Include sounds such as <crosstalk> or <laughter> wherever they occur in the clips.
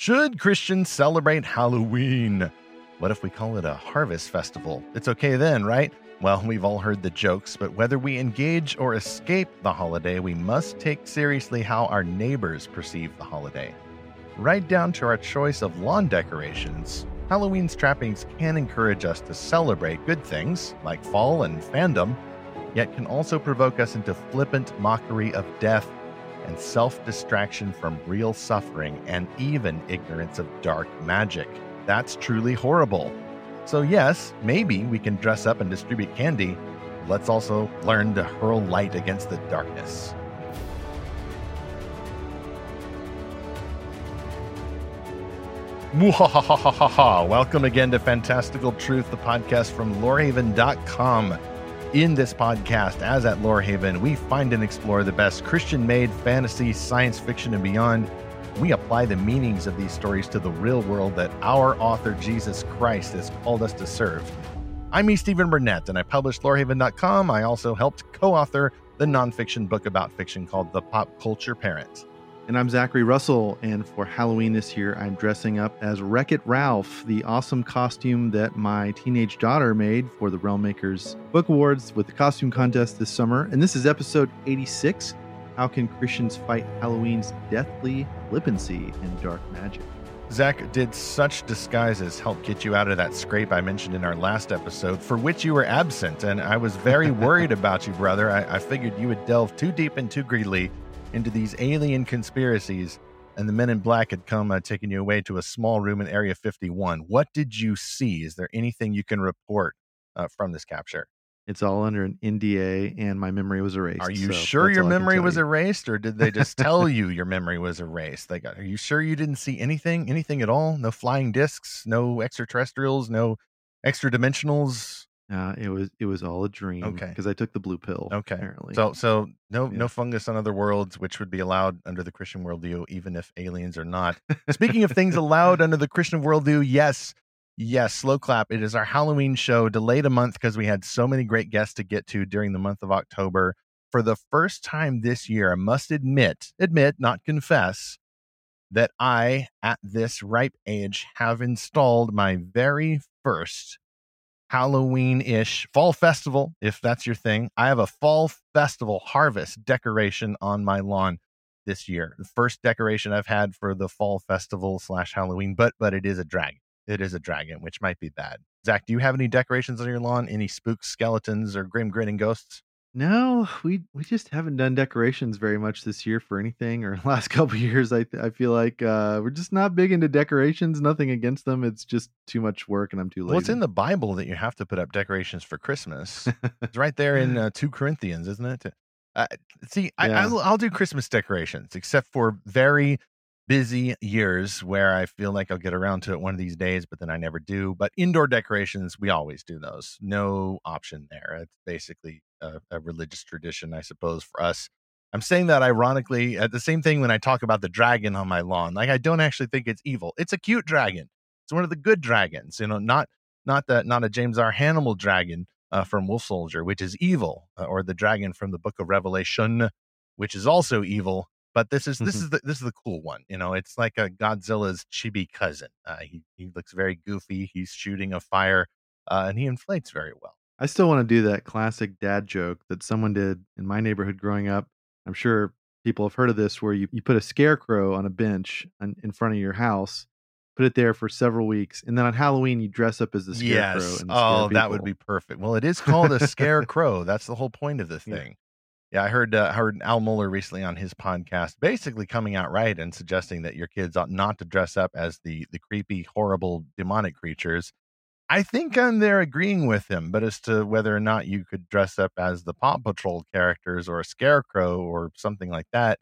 Should Christians celebrate Halloween? What if we call it a harvest festival? It's okay then, right? Well, we've all heard the jokes, but whether we engage or escape the holiday, we must take seriously how our neighbors perceive the holiday. Right down to our choice of lawn decorations, Halloween's trappings can encourage us to celebrate good things like fall and fandom, yet can also provoke us into flippant mockery of death and self distraction from real suffering and even ignorance of dark magic. That's truly horrible. So, yes, maybe we can dress up and distribute candy. Let's also learn to hurl light against the darkness. Mua ha welcome again to Fantastical Truth, the podcast from lorehaven.com. In this podcast, as at Lorehaven, we find and explore the best Christian made fantasy, science fiction, and beyond. We apply the meanings of these stories to the real world that our author, Jesus Christ, has called us to serve. I'm E. Stephen Burnett, and I published lorehaven.com. I also helped co author the nonfiction book about fiction called The Pop Culture Parent. And I'm Zachary Russell, and for Halloween this year, I'm dressing up as Wreck It Ralph, the awesome costume that my teenage daughter made for the Realm Makers Book Awards with the costume contest this summer. And this is episode 86 How Can Christians Fight Halloween's Deathly Flippancy and Dark Magic? Zach, did such disguises help get you out of that scrape I mentioned in our last episode, for which you were absent? And I was very <laughs> worried about you, brother. I, I figured you would delve too deep and too greedily into these alien conspiracies, and the men in black had come uh, taking you away to a small room in Area 51. What did you see? Is there anything you can report uh, from this capture? It's all under an NDA, and my memory was erased. Are you so sure your all I can memory was you. erased, or did they just tell <laughs> you your memory was erased? Like, are you sure you didn't see anything, anything at all? No flying discs, no extraterrestrials, no extra dimensionals. Uh, it was it was all a dream. Okay. because I took the blue pill. Okay. apparently. So, so no, Yeah. no fungus on other worlds, which would be allowed under the Christian worldview, even if aliens are not. Speaking of things <laughs> allowed under the Christian worldview, yes, yes, slow clap. It is our Halloween show, delayed a month because we had so many great guests to get to during the month of October. For the first time this year, I must admit, admit, not confess, that I, at this ripe age, have installed my very first Halloween ish fall festival, if that's your thing. I have a fall festival harvest decoration on my lawn this year. The first decoration I've had for the fall festival slash Halloween, but but it is a dragon. It is a dragon, which might be bad. Zach, do you have any decorations on your lawn? Any spooks, skeletons, or grim grinning ghosts? No, we we just haven't done decorations very much this year for anything or <laughs> last couple of years. I I feel like uh, we're just not big into decorations. Nothing against them. It's just too much work, and I'm too lazy. Well, it's in the Bible that you have to put up decorations for Christmas. it's right there in <laughs> uh, 2 Corinthians, isn't it? Uh, see, I, Yeah. I'll, I'll do Christmas decorations, except for very busy years where I feel like I'll get around to it one of these days, but then I never do. But indoor decorations, we always do those. No option there. It's basically a, a religious tradition, I suppose, for us. I'm saying that ironically at the same thing when I talk about the dragon on my lawn. Like I don't actually think it's evil. It's a cute dragon. It's one of the good dragons, you know, not not that not a James R. Hannibal dragon uh, from Wolf Soldier, which is evil, uh, or the dragon from the Book of Revelation, which is also evil. But this is this is the this is the cool one. You know, it's like a Godzilla's chibi cousin. Uh, he he looks very goofy. He's shooting a fire, uh, and he inflates very well. I still want to do that classic dad joke that someone did in my neighborhood growing up. I'm sure people have heard of this, where you, you put a scarecrow on a bench in, in front of your house, put it there for several weeks, and then on Halloween you dress up as the scarecrow. Yes. And scare Oh, that would be perfect. Well, it is called a scarecrow. That's the whole point of the Yeah. thing. Yeah, I heard uh, heard Al Mohler recently on his podcast, basically coming out right and suggesting that your kids ought not to dress up as the the creepy, horrible, demonic creatures. I think I'm there agreeing with him, but as to whether or not you could dress up as the Paw Patrol characters or a scarecrow or something like that,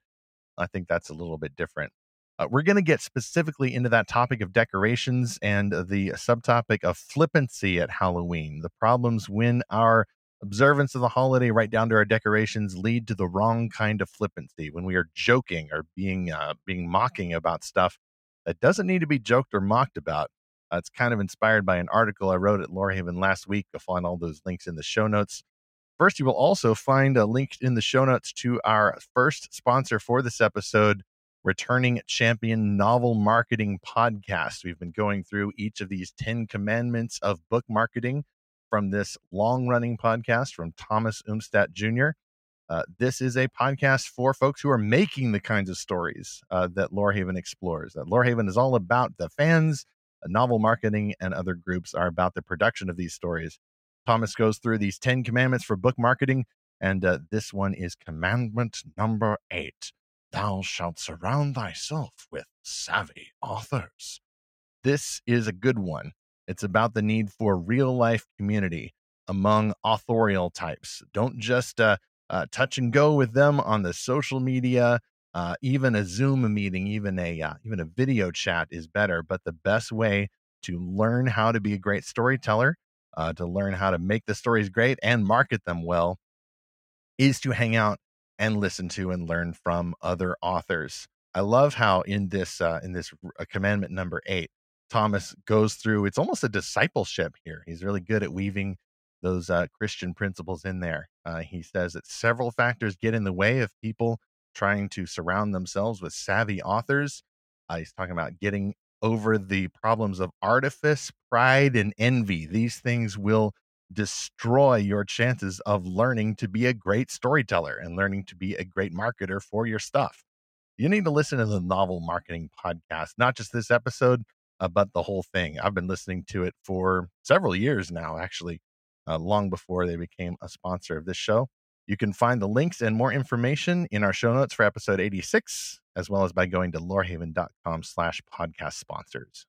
I think that's a little bit different. Uh, we're going to get specifically into that topic of decorations and the subtopic of flippancy at Halloween, the problems when our observance of the holiday, right down to our decorations, lead to the wrong kind of flippancy when we are joking or being uh, being mocking about stuff that doesn't need to be joked or mocked about. Uh, it's kind of inspired by an article I wrote at Lorehaven last week. You'll find all those links in the show notes. First, you will also find a link in the show notes to our first sponsor for this episode, returning champion novel marketing podcast. We've been going through each of these 10 commandments of book marketing from this long running podcast from Thomas Umstattd Jr. Uh, this is a podcast for folks who are making the kinds of stories uh, that Lorehaven explores. That Lorehaven is all about the fans, novel marketing, and other groups are about the production of these stories. Thomas goes through these 10 commandments for book marketing, and uh, this one is commandment number eight Thou shalt surround thyself with savvy authors. This is a good one. It's about the need for real life community among authorial types. Don't just uh, uh, touch and go with them on the social media. Uh, even a Zoom meeting, even a uh, even a video chat is better. But the best way to learn how to be a great storyteller, uh, to learn how to make the stories great and market them well, is to hang out and listen to and learn from other authors. I love how in this uh, in this uh, commandment number eight, Thomas goes through. It's almost a discipleship here. He's really good at weaving those uh, Christian principles in there. He says that several factors get in the way of people trying to surround themselves with savvy authors. Uh, he's talking about getting over the problems of artifice, pride, and envy. These things will destroy your chances of learning to be a great storyteller and learning to be a great marketer for your stuff. You need to listen to the novel marketing podcast, not just this episode, uh, but the whole thing. I've been listening to it for several years now, actually, uh, long before they became a sponsor of this show. You can find the links and more information in our show notes for episode 86, as well as by going to lorehaven.com slash podcast sponsors.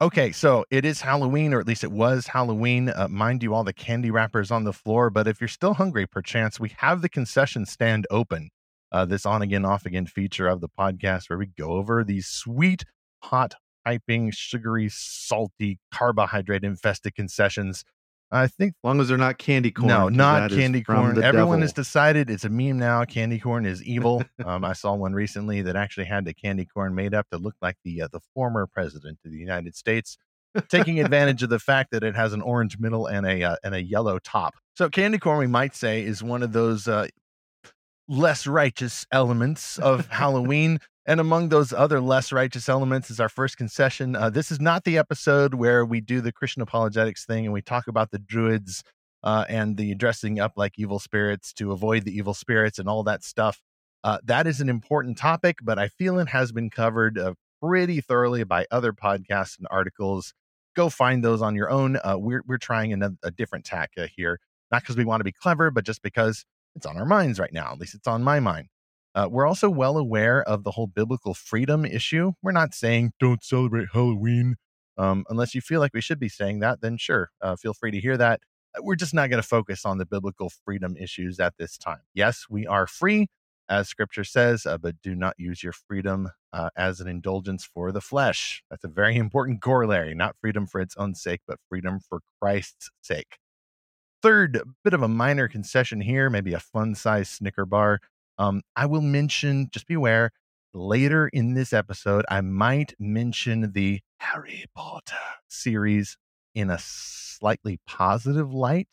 Okay, so it is Halloween, or at least it was Halloween. Uh, mind you, all the candy wrappers on the floor. But if you're still hungry, perchance, we have the concession stand open. Uh, this on again, off again feature of the podcast where we go over these sweet, hot, piping, sugary, salty, carbohydrate infested concessions I think as long as they're not candy corn. No, not candy corn. Everyone devil. has decided it's a meme now. Candy corn is <laughs> evil. um, I saw one recently that actually had the candy corn made up to look like the uh, the former president of the United States, taking advantage of the fact that it has an orange middle and a uh, and a yellow top. So candy corn, we might say, is one of those uh, less righteous elements of <laughs> Halloween. And among those other less righteous elements is our first concession. Uh, this is not the episode where we do the Christian apologetics thing and we talk about the druids uh, and the dressing up like evil spirits to avoid the evil spirits and all that stuff. Uh, that is an important topic, but I feel it has been covered uh, pretty thoroughly by other podcasts and articles. Go find those on your own. Uh, we're we're trying a, a different tack uh, here, not because we want to be clever, but just because it's on our minds right now. At least it's on my mind. Uh, we're also well aware of the whole biblical freedom issue. We're not saying don't celebrate Halloween. Um, unless you feel like we should be saying that, then sure, uh, feel free to hear that. Uh, we're just not going to focus on the biblical freedom issues at this time. Yes, we are free, as scripture says, uh, but do not use your freedom uh, as an indulgence for the flesh. That's a very <laughs> important corollary, not freedom for its own sake, but freedom for Christ's sake. Third, bit of a minor concession here, maybe a fun size Snicker bar. Um, I will mention, just beware, later in this episode, I might mention the Harry Potter series in a slightly positive light.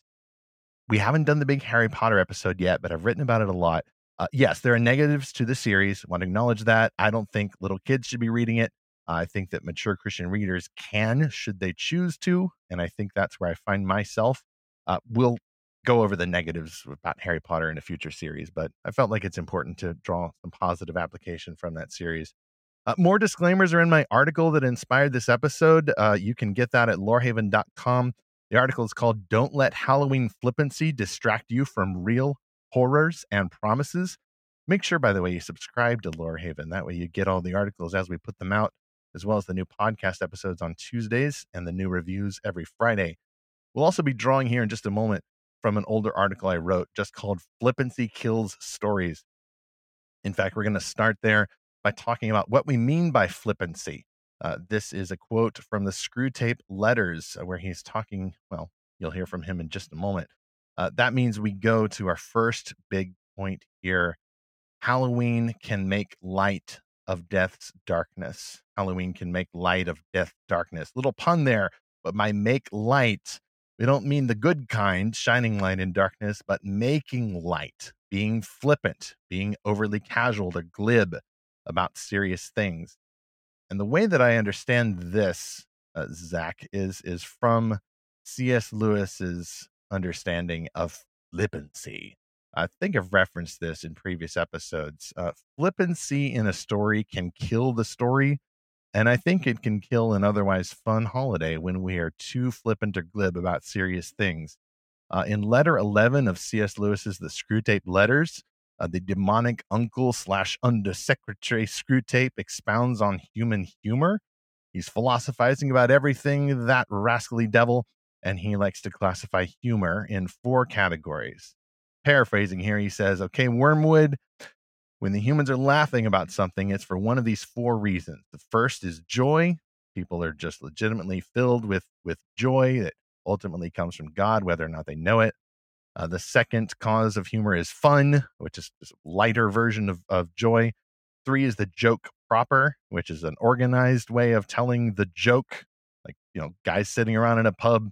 We haven't done the big Harry Potter episode yet, but I've written about it a lot. Uh, yes, there are negatives to the series. I want to acknowledge that. I don't think little kids should be reading it. I think that mature Christian readers can, should they choose to. And I think that's where I find myself. Uh, we'll go over the negatives about Harry Potter in a future series, but I felt like it's important to draw some positive application from that series. Uh, more disclaimers are in my article that inspired this episode. Uh, you can get that at lorehaven.com. The article is called Don't Let Halloween Flippancy Distract You from Real Horrors and Promises. Make sure, by the way, you subscribe to Lorehaven. That way you get all the articles as we put them out, as well as the new podcast episodes on Tuesdays and the new reviews every Friday. We'll also be drawing here in just a moment from an older article I wrote just called Flippancy Kills Stories. In fact, we're going to start there by talking about what we mean by flippancy. Uh, this is a quote from the Screwtape Letters, uh, where he's talking. Well, you'll hear from him in just a moment. Uh, that means we go to our first big point here. Halloween can make light of death's darkness. Halloween can make light of death darkness. Little pun there, but my make light we don't mean the good kind, shining light in darkness, but making light, being flippant, being overly casual or glib. about serious things. And the way that I understand this, uh, Zach, is is from C.S. Lewis's understanding of flippancy. I think I've referenced this in previous episodes. Uh, flippancy in a story can kill the story, and I think it can kill an otherwise fun holiday when we are too flippant or glib about serious things. Uh, in letter 11 of C.S. Lewis's The Screwtape Letters, uh, the demonic uncle slash undersecretary Screwtape expounds on human humor. He's philosophizing about everything, that rascally devil, and he likes to classify humor in four categories. Paraphrasing here, he says, Okay, Wormwood, when the humans are laughing about something, it's for one of these four reasons. The first is joy. People are just legitimately filled with, with joy that ultimately comes from God, whether or not they know it. Uh, the second cause of humor is fun, which is a lighter version of, of joy. Three is the joke proper, which is an organized way of telling the joke, like, you know, guys sitting around in a pub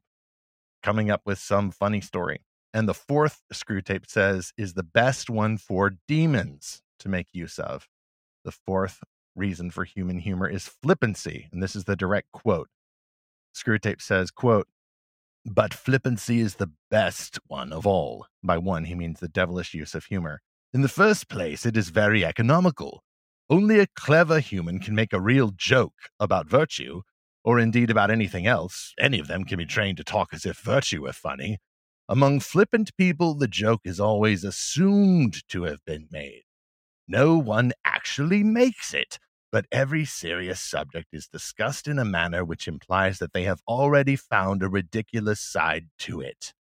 coming up with some funny story. And the fourth Screwtape says is the best one for demons to make use of. The fourth reason for human humor is flippancy. And this is the direct quote. Screwtape says, quote, but flippancy is the best one of all. By one, he means the devilish use of humor. In the first place, it is very economical. Only a clever human can make a real joke about virtue, or indeed about anything else. Any of them can be trained to talk as if virtue were funny. Among flippant people, the joke is always assumed to have been made. No one actually makes it, but every serious subject is discussed in a manner which implies that they have already found a ridiculous side to it.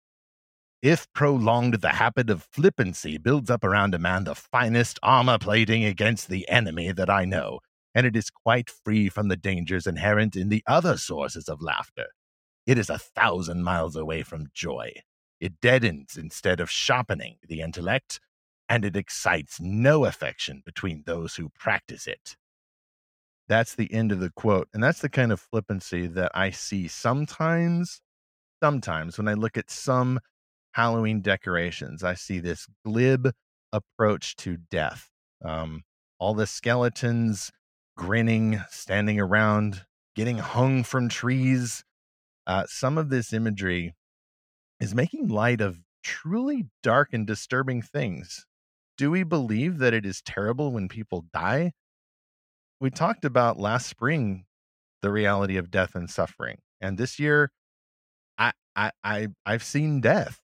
If prolonged, the habit of flippancy builds up around a man the finest armor plating against the enemy that I know, and it is quite free from the dangers inherent in the other sources of laughter. It is a thousand miles away from joy. It deadens instead of sharpening the intellect, and it excites no affection between those who practice it. That's the end of the quote. And that's the kind of flippancy that I see sometimes, sometimes when I look at some Halloween decorations, I see this glib approach to death. Um, all the skeletons grinning, standing around, getting hung from trees. Uh, some of this imagery is making light of truly dark and disturbing things. Do we believe that it is terrible when people die? we talked about last spring the reality of death and suffering, and this year, I I, I I've seen death,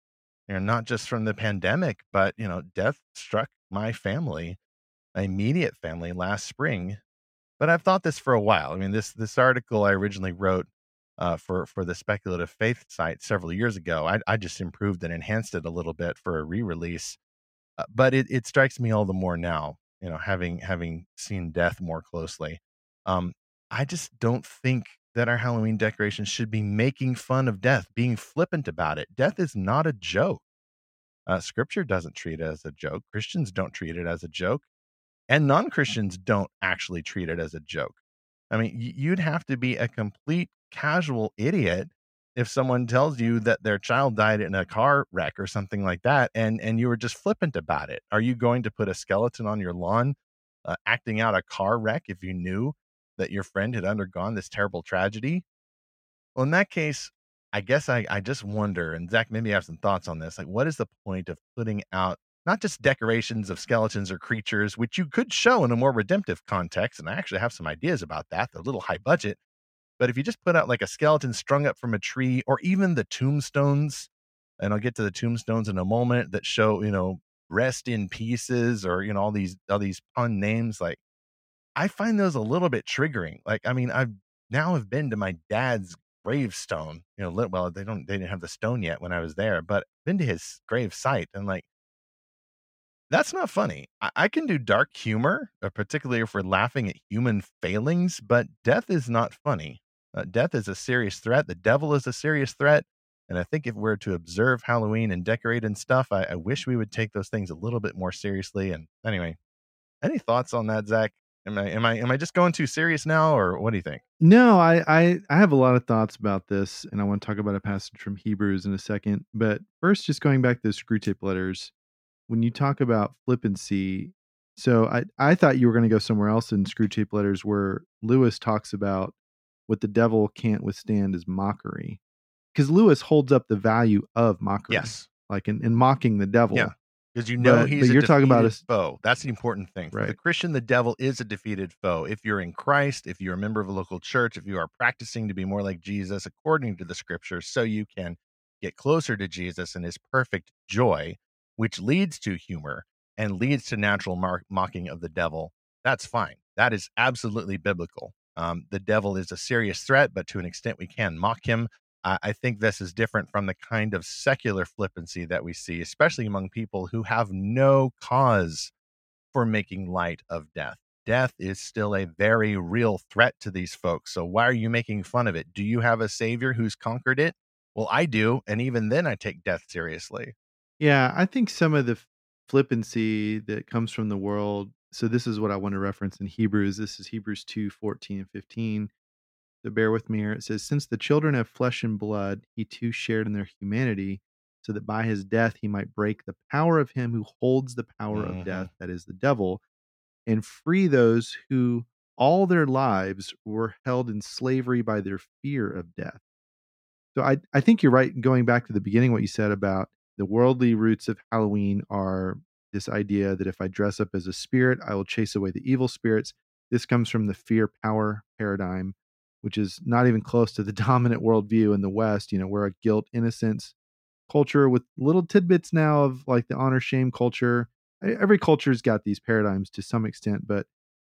you know, not just from the pandemic, but you know, death struck my family, my immediate family last spring. But I've thought this for a while. I mean, this this article I originally wrote uh, for for the speculative faith site several years ago. I, I just improved and enhanced it a little bit for a re-release, but it, it strikes me all the more now you know having having seen death more closely um i just don't think that our halloween decorations should be making fun of death being flippant about it. Death is not a joke. Uh, scripture doesn't treat it as a joke. Christians don't treat it as a joke and non-christians don't actually treat it as a joke. I mean you'd have to be a complete casual idiot if someone tells you that their child died in a car wreck or something like that and and you were just flippant about it are you going to put a skeleton on your lawn uh, acting out a car wreck if you knew that your friend had undergone this terrible tragedy? Well in that case i guess i, I just wonder and zach maybe have some thoughts on this like what is the point of putting out not just decorations of skeletons or creatures which you could show in a more redemptive context and i actually have some ideas about that they're a little high budget but if you just put out like a skeleton strung up from a tree or even the tombstones, and I'll get to the tombstones in a moment that show, you know, rest in pieces or, you know, all these all these pun names, like I find those a little bit triggering. Like, I mean, I've now have been to my dad's gravestone, you know, well, they don't they didn't have the stone yet when I was there, but been to his grave site and like that's not funny. I, I can do dark humor, uh, particularly if we're laughing at human failings, but death is not funny. Uh, death is a serious threat. The devil is a serious threat. And I think if we're to observe Halloween and decorate and stuff, I, I, wish we would take those things a little bit more seriously. And anyway, any thoughts on that, Zach? Am I am I am I just going too serious now, or what do you think? No, I I, I have a lot of thoughts about this, and I want to talk about a passage from Hebrews in a second. But first, just going back to the Screwtape letters, when you talk about flippancy, So I, I thought you were going to go somewhere else in Screwtape Letters where Lewis talks about what the devil can't withstand is mockery. Because Lewis holds up the value of mockery. Yes. Like in, in mocking the devil. Yeah. Because you know But- he's but a you're talking about defeated a- foe. That's the important thing. For the Christian, the devil is a defeated foe. If you're in Christ, if you're a member of a local church, if you are practicing to be more like Jesus according to the scriptures, so you can get closer to Jesus and his perfect joy, which leads to humor and leads to natural mar- mocking of the devil, that's fine. That is absolutely biblical. Um, the devil is a serious threat, but to an extent, we can mock him. I, I think this is different from the kind of secular flippancy that we see, especially among people who have no cause for making light of death. Death is still a very real threat to these folks. So why are you making fun of it? Do you have a savior who's conquered it? Well, I do. And even then, I take death seriously. Yeah, I think some of the flippancy that comes from the world. So this is what I want to reference in Hebrews. This is Hebrews 2, 14 and 15. So bear with me here. It says, Since the children have flesh and blood, he too shared in their humanity, so that by his death he might break the power of him who holds the power Mhm. of death, that is the devil, and free those who all their lives were held in slavery by their fear of death. So I, I think you're right going back to the beginning what you said about the worldly roots of Halloween are this idea that if I dress up as a spirit, I will chase away the evil spirits. This comes from the fear power paradigm, which is not even close to the <laughs> dominant worldview in the West. You know, we're a guilt innocence culture with little tidbits now of like the honor shame culture. Every culture's got these paradigms to some extent, but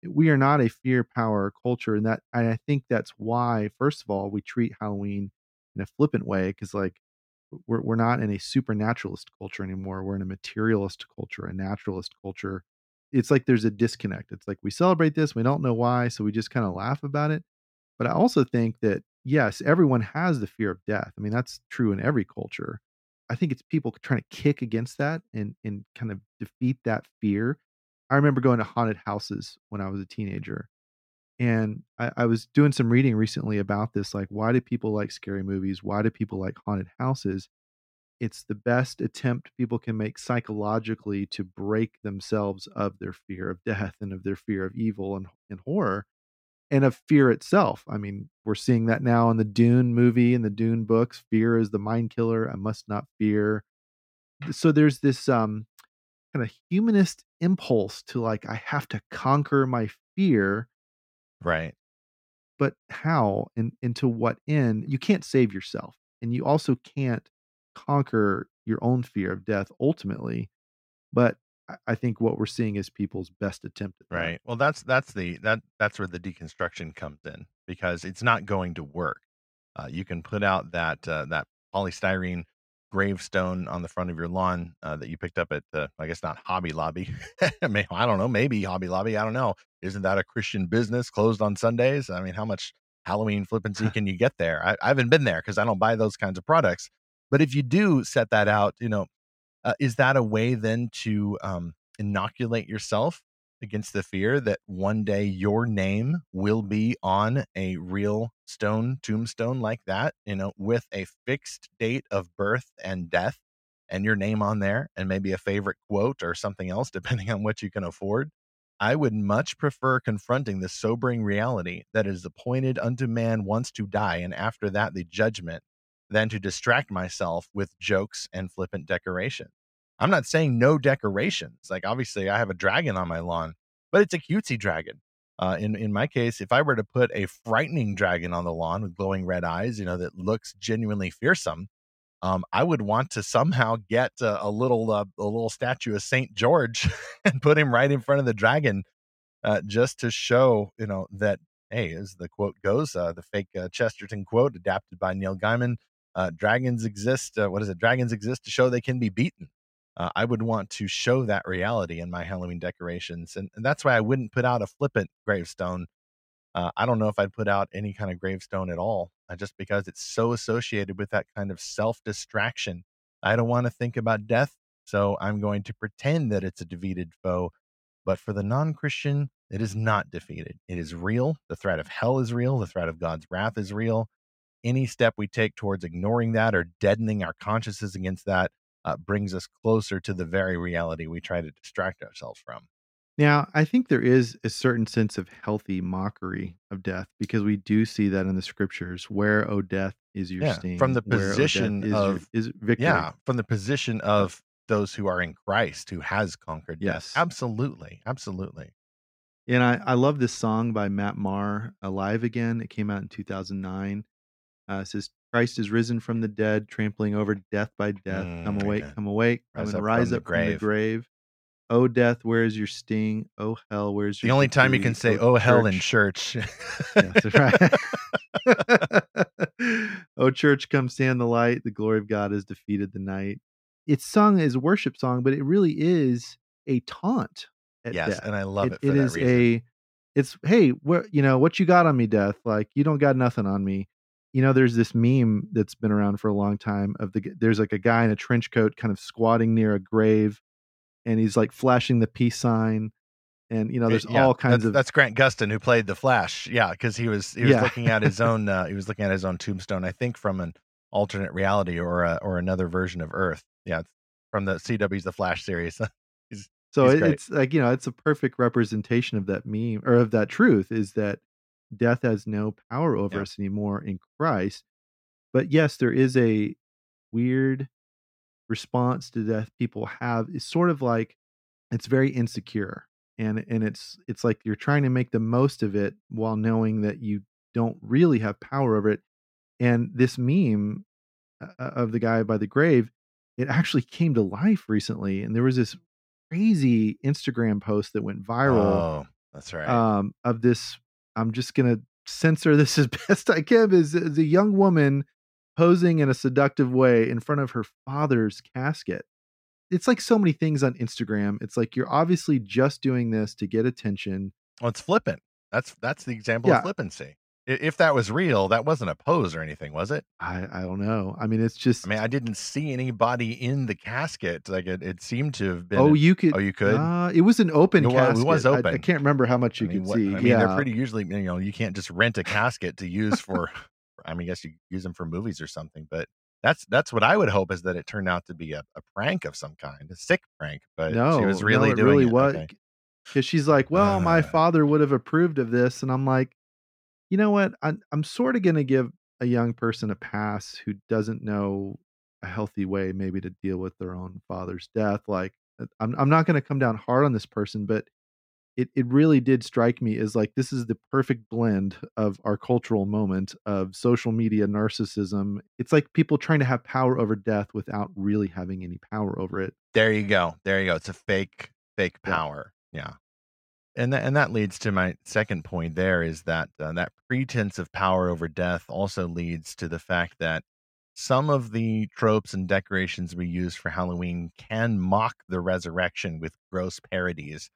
we are not a fear power culture. And that and I think that's why, first of all, we treat Halloween in a flippant way, because like we're we're not in a supernaturalist culture anymore. We're in a materialist culture, a naturalist culture. It's like there's a disconnect. It's like we celebrate this, we don't know why, so we just kind of laugh about it. But I also think that yes, everyone has the fear of death. I mean, that's true in every culture. I think it's people trying to kick against that and and kind of defeat that fear. I remember going to haunted houses when I was a teenager. And I, I was doing some reading recently about this. Like, why do people like scary movies? Why do people like haunted houses? It's the best attempt people can make psychologically to break themselves of their fear of death and of their fear of evil and, and horror and of fear itself. I mean, we're seeing that now in the Dune movie and the Dune books. Fear is the mind killer. I must not fear. So there's this um, kind of humanist impulse to like, I have to conquer my fear Right. but how and, and to what end you can't save yourself and you also can't conquer your own fear of death ultimately but I- think what we're seeing is people's best attempt at that. Right. Well, that's that's the that that's where the deconstruction comes in because it's not going to work. Uh, you can put out that uh, that polystyrene gravestone on the front of your lawn uh, that you picked up at the I guess not Hobby Lobby. <laughs> I don't know, maybe Hobby Lobby. I don't know. Isn't that a Christian business closed on Sundays? I mean, how much Halloween flippancy <laughs> can you get there? I, I haven't been there because I don't buy those kinds of products. But if you do set that out, you know, uh, is that a way then to um, inoculate yourself against the fear that one day your name will be on a real stone tombstone like that, you know, with a fixed date of birth and death and your name on there and maybe a favorite quote or something else, <laughs> depending on what you can afford? I would much prefer confronting the sobering reality that is appointed unto man once to die, and after that, the judgment, than to distract myself with jokes and flippant decoration. I'm not saying no decorations. Like obviously, I have a dragon on my lawn, but it's a cutesy dragon. Uh, in in my case, if I were to put a frightening dragon on the lawn with glowing red eyes, you know, that looks genuinely fearsome, um, I would want to somehow get a, a little uh, a little statue of Saint George <laughs> and put him right in front of the dragon, uh, just to show you know that hey, as the quote goes, uh, the fake uh, Chesterton quote adapted by Neil Gaiman, uh, dragons exist. Uh, what is it? Dragons exist to show they can be beaten. Uh, I would want to show that reality in my Halloween decorations, and, and that's why I wouldn't put out a flippant gravestone. Uh, I don't know if I'd put out any kind of gravestone at all, uh, just because it's so associated with that kind of self distraction. I don't want to think about death, so I'm going to pretend that it's a defeated foe. But for the non Christian, it is not defeated. It is real. The threat of hell is real. The threat of God's wrath is real. Any step we take towards ignoring that or deadening our consciences against that uh, brings us closer to the very reality we try to distract ourselves from. Now, I think there is a certain sense of healthy mockery of death because we do see that in the scriptures. Where, O death, is your Yeah, sting? from the Where, death, position your, of is victory? yeah, from the position of those who are in Christ, who has conquered death. Yes. Absolutely, absolutely. And I, I love this song by Matt Maher, Alive Again. It came out in 2009. Uh, it says, Christ is risen from the dead, trampling over death by death. come Mm, awake, okay. come awake. Rise I'm up rise from the from the grave. Oh, death, where is your sting? Oh, hell, where's your The only time you can say "Oh hell" in church. church. Yes, that's right. <laughs> <laughs> oh, church, come stand the light. The glory of God has defeated the night. It's sung as a worship song, but it really is a taunt at yes, death. and I love it, it, for it is reason. a it's hey what you know what you got on me death like you don't got nothing on me you know there's this meme that's been around for a long time of the there's like a guy in a trench coat kind of squatting near a grave and he's like flashing the peace sign and you know there's Yeah, all kinds that's, of that's Grant Gustin who played the Flash. Yeah, because he was he was Yeah. looking at his <laughs> own uh, he was looking at his own tombstone. I think from an alternate reality or a, or another version of Earth. Yeah, from the CW's The Flash series. <laughs> So He's it, it's like you know, it's a perfect representation of that meme or of that truth is that death has no power over Yeah. us anymore in Christ. But yes, there is a weird response to death people have. It's sort of like it's very insecure, and and it's it's like you're trying to make the most of it while knowing that you don't really have power over it. And this meme uh, of the guy by the grave, it actually came to life recently, and there was this crazy Instagram post that went viral Oh, that's right. um, of this. I'm just gonna censor this <laughs> as best I can. Is, is a young woman posing in a seductive way in front of her father's casket. It's like so many things on Instagram. It's like you're obviously just doing this to get attention. well, it's flippant. That's that's the example Yeah. of flippancy. If that was real, that wasn't a pose or anything, was it? I I don't know. I mean, it's just I mean, I didn't see anybody in the casket. Like it, it seemed to have been. oh, you could. oh, you could. Uh, it was an open It wa- it casket. was I- I, can't remember how much you I mean, could what- see. I mean, yeah, they're pretty usually. You know, you can't just rent a casket to use for. I mean, I guess you use them for movies or something, but that's that's what I would hope is that it turned out to be a, a prank of some kind, a sick prank. But no, she was really no, it doing really it. was. Okay. Because she's like, well, my Uh. father would have approved of this, and I'm like, you know what? I'm I'm sort of going to give a young person a pass who doesn't know a healthy way maybe to deal with their own father's death. Like, uh, I'm I'm not going to come down hard on this person, but it it really did strike me as like this is the perfect blend of our cultural moment of social media narcissism. It's like people trying to have power over death without really having any power over it. There you go. There you go. It's a fake fake Yeah. power. Yeah. And that, and that leads to my second point there is that uh, that pretense of power over death also leads to the fact that some of the tropes and decorations we use for Halloween can mock the resurrection with gross parodies.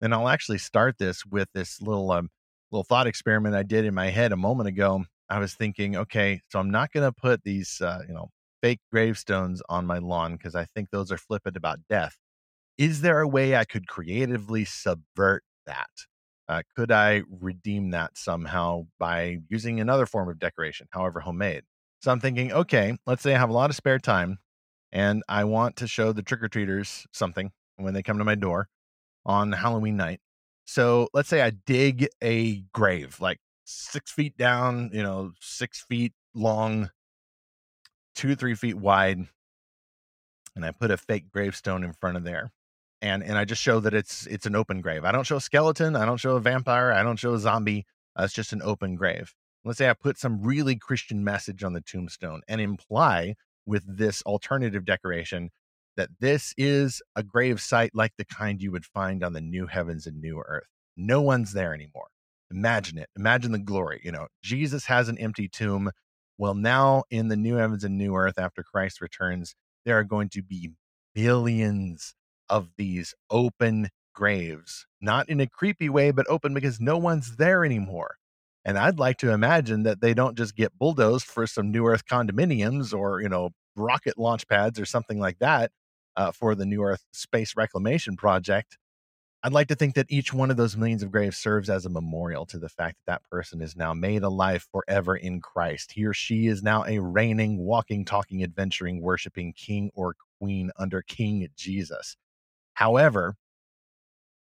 And I'll actually start this with this little um, little thought experiment I did in my head a moment ago. I was thinking, okay, so I'm not going to put these, uh, you know, fake gravestones on my lawn because I think those are flippant about death. Is there a way I could creatively subvert that? Uh, could I redeem that somehow by using another form of decoration, however homemade? So I'm thinking, okay, let's say I have a lot of spare time and I want to show the trick or treaters something when they come to my door on Halloween night. So let's say I dig a grave like six feet down, you know, six feet long, two, three feet wide, and I put a fake gravestone in front of there. And and I just show that it's it's an open grave. I don't show a skeleton, I don't show a vampire, I don't show a zombie. Uh, it's just an open grave. Let's say I put some really Christian message on the tombstone and imply with this alternative decoration that this is a grave site like the kind you would find on the new heavens and new earth. No one's there anymore. Imagine it. Imagine the glory. You know, Jesus has an empty tomb. Well, now in the new heavens and new earth, after Christ returns, there are going to be billions of these open graves, not in a creepy way, but open because no one's there anymore. And I'd like to imagine that they don't just get bulldozed for some New Earth condominiums or, you know, rocket launch pads or something like that uh, for the New Earth Space Reclamation Project. I'd like to think that each one of those millions of graves serves as a memorial to the fact that that person is now made alive forever in Christ. He or she is now a reigning, walking, talking, adventuring, worshiping king or queen under King Jesus. However,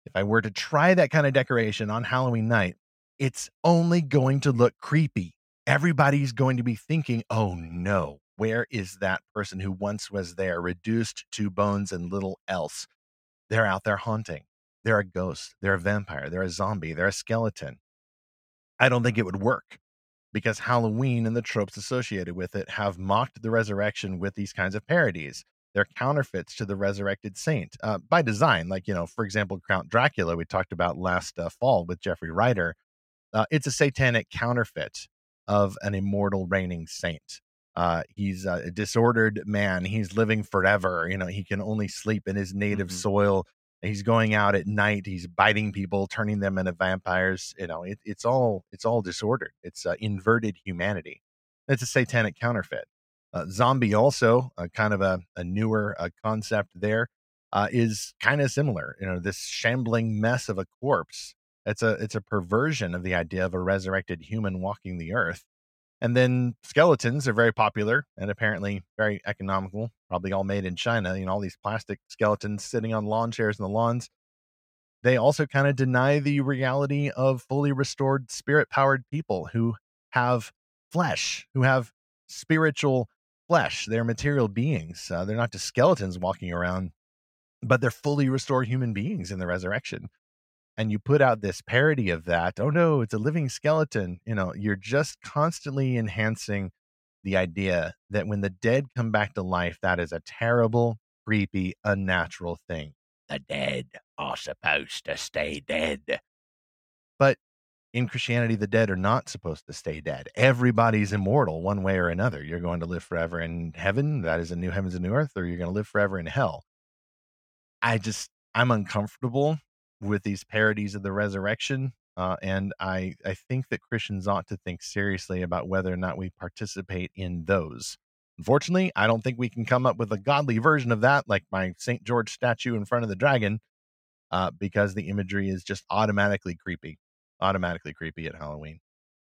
if I were to try that kind of decoration on Halloween night, it's only going to look creepy. Everybody's going to be thinking, oh no, where is that person who once was there, reduced to bones and little else? They're out there haunting. They're a ghost. They're a vampire. They're a zombie. They're a skeleton. I don't think it would work because Halloween and the tropes associated with it have mocked the resurrection with these kinds of parodies. They're counterfeits to the resurrected saint uh, by design. Like, you know, for example, Count Dracula, we talked about last uh, fall with Jeffrey Ryder. Uh, it's a satanic counterfeit of an immortal reigning saint. Uh, he's a disordered man. He's living forever. You know, he can only sleep in his native mm-hmm. soil. He's going out at night. He's biting people, turning them into vampires. You know, it, it's all it's all disordered. It's uh, inverted humanity. It's a satanic counterfeit. Uh, zombie also uh, kind of a, a newer uh, concept there is kind of similar. You know, this shambling mess of a corpse. It's a it's a perversion of the idea of a resurrected human walking the earth. And then skeletons are very popular and apparently very economical, probably all made in China. You know, all these plastic skeletons sitting on lawn chairs in the lawns. They also kind of deny the reality of fully restored spirit powered people who have flesh, who have spiritual flesh. They're material beings. Uh, they're not just skeletons walking around, but they're fully restored human beings in the resurrection and you put out this parody of that oh no it's a living skeleton you know you're just constantly enhancing the idea that when the dead come back to life that is a terrible creepy unnatural thing the dead are supposed to stay dead but in christianity the dead are not supposed to stay dead everybody's immortal one way or another you're going to live forever in heaven that is a new heavens and new earth or you're going to live forever in hell i just i'm uncomfortable with these parodies of the resurrection. Uh, and I, I think that Christians ought to think seriously about whether or not we participate in those. Unfortunately, I don't think we can come up with a godly version of that, like my St. George statue in front of the dragon, uh, because the imagery is just automatically creepy, automatically creepy at Halloween.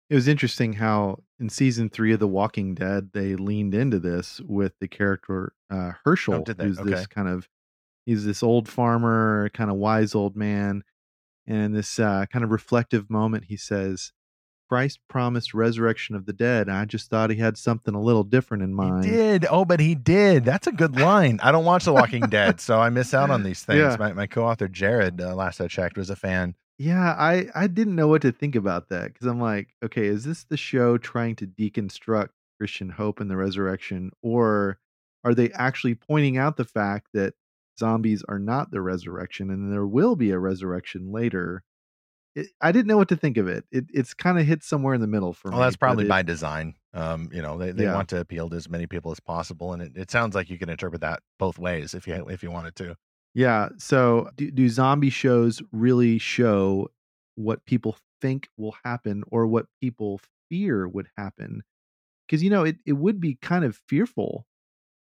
It was interesting how in season three of The Walking Dead they leaned into this with the character uh, Hershel, oh, who's okay. this kind of he's this old farmer, kind of wise old man. And in this uh, kind of reflective moment, he says, Christ promised resurrection of the dead. I just thought he had something a little different in mind. He did. Oh, but he did. That's a good line. I don't watch The Walking Dead, so I miss out on <laughs> these things. Yeah. My, my co-author Jared, uh, last I checked, was a fan. Yeah, I I didn't know what to think about that because I'm like, okay, is this the show trying to deconstruct Christian hope and the resurrection, or are they actually pointing out the fact that zombies are not the resurrection and there will be a resurrection later? It, i didn't know what to think of it, it it's kind of hit somewhere in the middle for well, me Well, that's probably it, by design um you know they, they yeah. want to appeal to as many people as possible and it, it sounds like you can interpret that both ways if you if you wanted to yeah so do, do zombie shows really show what people think will happen or what people fear would happen because you know it, it would be kind of fearful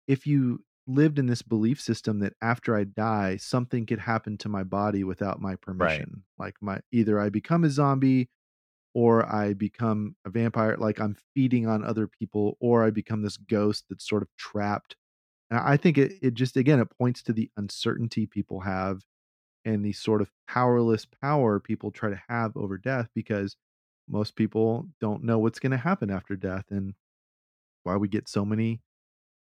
if you lived in this belief system that after I die, something could happen to my body without my permission. Right. Like my either I become a zombie or I become a vampire, like I'm feeding on other people, or I become this ghost that's sort of trapped. I think it, it just again it points to the uncertainty people have and the sort of powerless power people try to have over death because most people don't know what's going to happen after death and why we get so many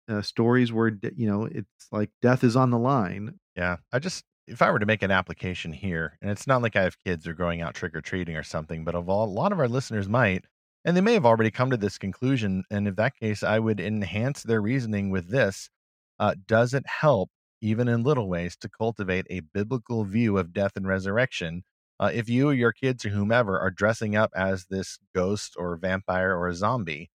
uh, stories where you know it's like death is on the line. Yeah, I just if I were to make an application here, and it's not like I have kids or going out trick or treating or something, but of all, a lot of our listeners might, and they may have already come to this conclusion. And in that case, I would enhance their reasoning with this: uh, Does it help, even in little ways, to cultivate a biblical view of death and resurrection? Uh, if you or your kids or whomever are dressing up as this ghost or vampire or a zombie,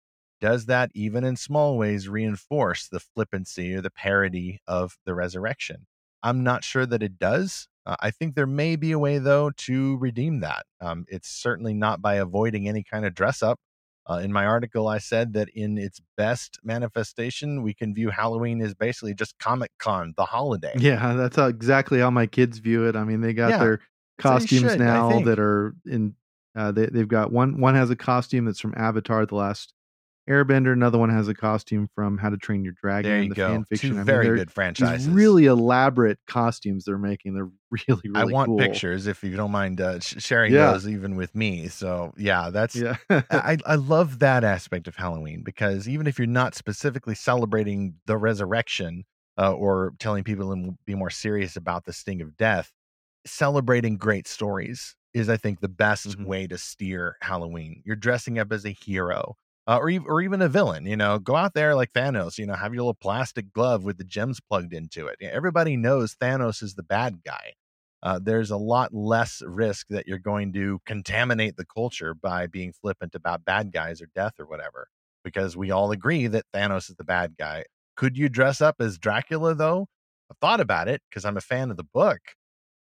does that even in small ways reinforce the flippancy or the parody of the resurrection? I'm not sure that it does. Uh, I think there may be a way, though, to redeem that. Um, it's certainly not by avoiding any kind of dress up. Uh, in my article, I said that in its best manifestation, we can view Halloween as basically just Comic Con, the holiday. Yeah, that's how, exactly how my kids view it. I mean, they got yeah, their costumes should, now that are in. Uh, they, they've got one. One has a costume that's from Avatar: The Last Airbender. Another one has a costume from How to Train Your Dragon. There you the go. fan fiction. Two I mean, very good franchises. really elaborate costumes they're making. They're really, <laughs> really I want cool. pictures if you don't mind uh, sharing Yeah. those even with me. So yeah, that's Yeah. <laughs> I, I love that aspect of Halloween because even if you're not specifically celebrating the resurrection uh, or telling people to be more serious about the sting of death, celebrating great stories is, I think, the best Mhm. way to steer Halloween. You're dressing up as a hero. Uh, or, or even a villain, you know, go out there like Thanos, you know, have your little plastic glove with the gems plugged into it. Everybody knows Thanos is the bad guy. Uh, there's a lot less risk that you're going to contaminate the culture by being flippant about bad guys or death or whatever, because we all agree that Thanos is the bad guy. Could you dress up as Dracula though? I've thought about it because I'm a fan of the book,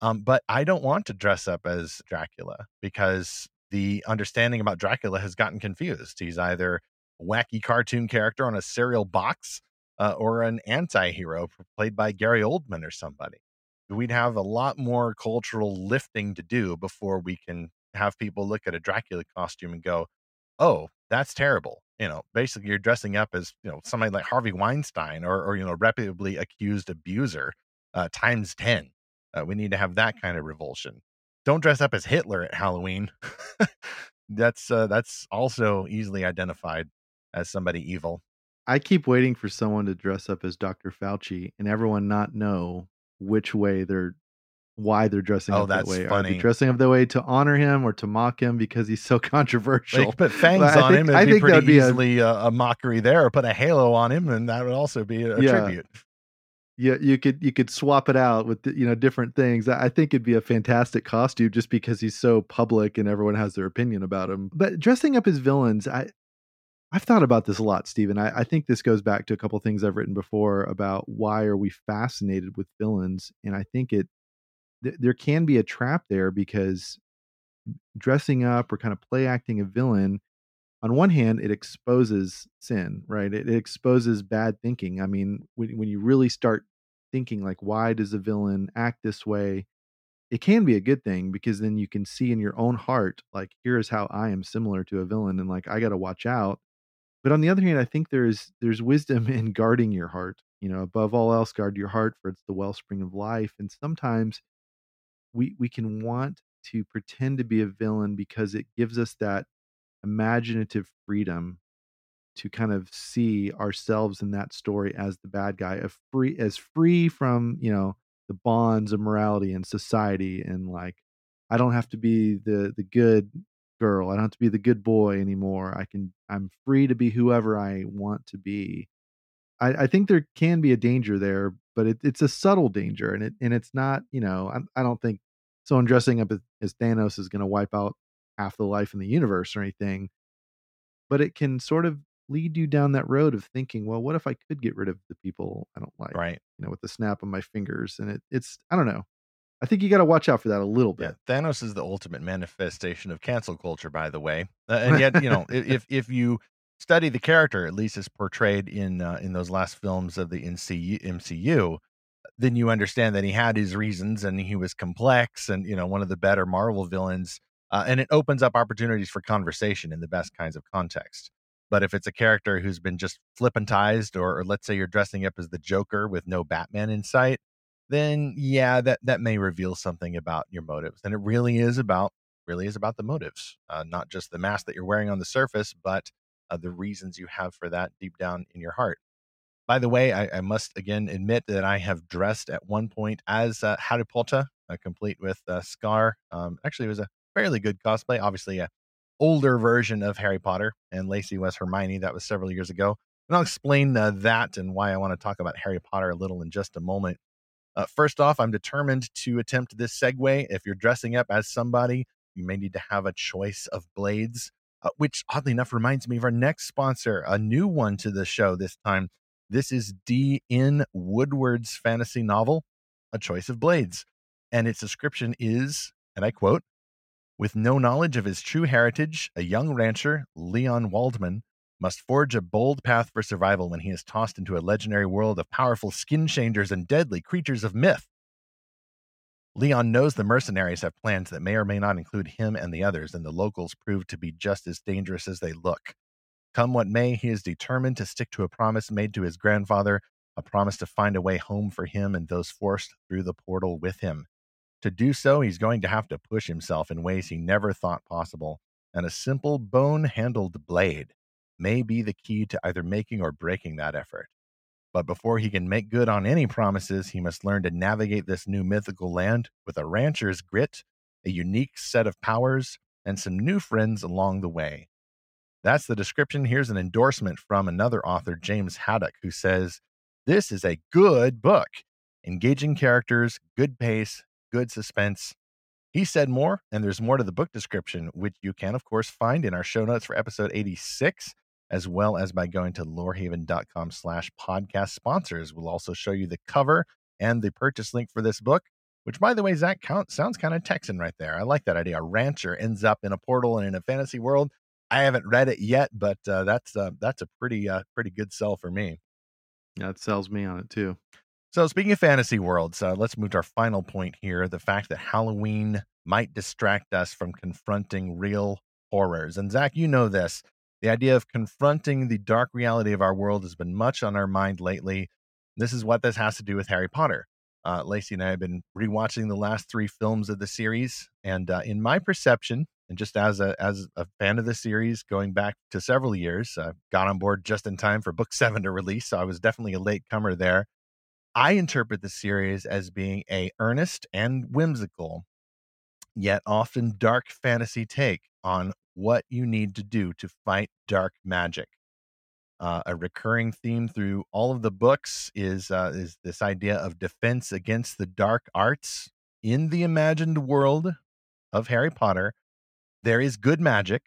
um, but I don't want to dress up as Dracula because the understanding about Dracula has gotten confused. He's either a wacky cartoon character on a cereal box uh, or an anti-hero played by Gary Oldman or somebody we'd have a lot more cultural lifting to do before we can have people look at a Dracula costume and go, "Oh, that's terrible." You know, basically you're dressing up as you know somebody like Harvey Weinstein or or you know reputably accused abuser uh, times ten. Uh, we need to have that kind of revulsion. Don't dress up as Hitler at Halloween. <laughs> that's uh, that's also easily identified as somebody evil. I keep waiting for someone to dress up as Dr. Fauci and everyone not know which way they're why they're dressing Oh, up that that's way. Are they dressing up that way to honor him or to mock him because he's so <laughs> controversial? Like, put fangs But I on think- him. I It'd be think pretty that'd be a- easily a, a mockery there. Or put a halo on him, and that would also be a, Yeah. tribute. Yeah, you could you could swap it out with you know different things. I I think it'd be a fantastic costume just because he's so public and everyone has their opinion about him. But dressing up as villains, I I've thought about this a lot, Stephen. I, I think this goes back to a couple things I've written before about why are we fascinated with villains, and I think it th- there can be a trap there because dressing up or kind of play acting a villain on one hand it exposes sin right? It, it exposes bad thinking. I mean when, when you really start thinking like why does a villain act this way? it can be a good thing because then you can see in your own heart like here is how i am similar to a villain and like i got to watch out. but on the other hand i think there's there's wisdom <laughs> in guarding your heart you know? Above all else guard your heart for it's the wellspring of life and sometimes we we can want to pretend to be a villain because it gives us that imaginative freedom to kind of see ourselves in that story as the bad guy free as free from you know the bonds of morality and society and like i don't have to be the the good girl i don't have to be the good boy anymore i can i'm free to be whoever i want to be. I, I think there can be a danger there but it, it's a subtle danger and it and it's not you know i, I don't think someone dressing up as thanos is going to wipe out half the life in the universe or anything but it can sort of lead you down that road of thinking, well, what if I could get rid of the people I don't like, Right. you know, with the snap of my fingers? And it, it's, I don't know. I think you got to watch out for that a little Yeah, bit. Thanos is the ultimate manifestation of cancel culture, by the way. Uh, and yet, you know, <laughs> if if you study the character, at least as portrayed in uh, in those last films of the NCU, MCU, then you understand that he had his reasons and he was complex and you know one of the better Marvel villains. Uh, and it opens up opportunities for conversation in the best kinds of context. But if it's a character who's been just flippantized, or, or let's say you're dressing up as the Joker with no Batman in sight, then yeah, that that may reveal something about your motives. And it really is about really is about the motives, uh, not just the mask that you're wearing on the surface, but uh, the reasons you have for that deep down in your heart. By the way, I, I must again admit that I have dressed at one point as uh, Harry Potter, uh, complete with uh, Scar. Um, actually, it was a fairly good cosplay. Obviously, a older version of Harry Potter, and Lacey was Hermione. That was several years ago. And I'll explain uh, that and why I want to talk about Harry Potter a little in just a moment. Uh, first off, I'm determined to attempt this segue. If you're dressing up as somebody, you may need to have a choice of blades, uh, which oddly enough reminds me of our next sponsor, a new one to the show this time. This is D.N. Woodward's fantasy novel, A Choice of Blades. And its description is, and I quote, with no knowledge of his true heritage, a young rancher, Leon Waldman, must forge a bold path for survival when he is tossed into a legendary world of powerful skin changers and deadly creatures of myth. Leon knows the mercenaries have plans that may or may not include him and the others, and the locals prove to be just as dangerous as they look. Come what may, he is determined to stick to a promise made to his grandfather, a promise to find a way home for him and those forced through the portal with him. To do so, he's going to have to push himself in ways he never thought possible, and a simple bone handled blade may be the key to either making or breaking that effort. But before he can make good on any promises, he must learn to navigate this new mythical land with a rancher's grit, a unique set of powers, and some new friends along the way. That's the description. Here's an endorsement from another author, James Haddock, who says, This is a good book. Engaging characters, good pace, good suspense. He said more, and there's more to the book description, which you can, of course, find in our show notes for episode 86 as well as by going to lorehaven.com slash podcast sponsors. We'll also show you the cover and the purchase link for this book, which, by the way, Zach count, sounds kind of Texan right there. I like that idea. A rancher ends up in a portal and in a fantasy world. I haven't read it yet, but uh, that's uh, that's a pretty uh, pretty good sell for me. It sells me on it too. So, speaking of fantasy worlds, uh, let's move to our final point here the fact that Halloween might distract us from confronting real horrors. And, Zach, you know this. The idea of confronting the dark reality of our world has been much on our mind lately. This is what this has to do with Harry Potter. Uh, Lacey and I have been rewatching the last three films of the series, and uh, in my perception, and just as a as a fan of the series, going back to several years, uh, got on board just in time for Book <laughs> Seven to release, so I was definitely a late comer there. I interpret the series as being a earnest and whimsical, yet often dark fantasy take on what you need to do to fight dark magic. Uh, a recurring theme through all of the books is uh, is this idea of defense against the dark arts in the imagined world of Harry Potter. There is good magic.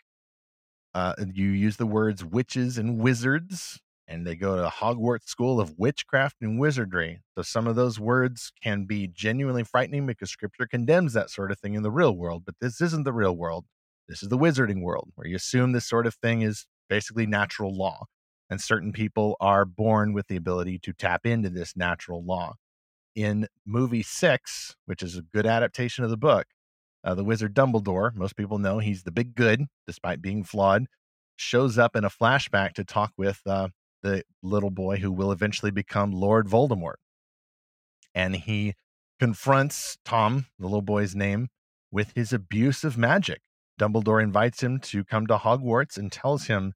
Uh, you use the words witches and wizards, and they go to Hogwarts School of Witchcraft and Wizardry. So some of those words can be genuinely frightening because Scripture condemns that sort of thing in the real world. But this isn't the real world. This is the wizarding world where you assume this sort of thing is basically natural law. And certain people are born with the ability to tap into this natural law. In movie six, which is a good adaptation of the book, uh, the wizard Dumbledore, most people know he's the big good, despite being flawed, shows up in a flashback to talk with uh, the little boy who will eventually become Lord Voldemort. And he confronts Tom, the little boy's name, with his abuse of magic. Dumbledore invites him to come to Hogwarts and tells him,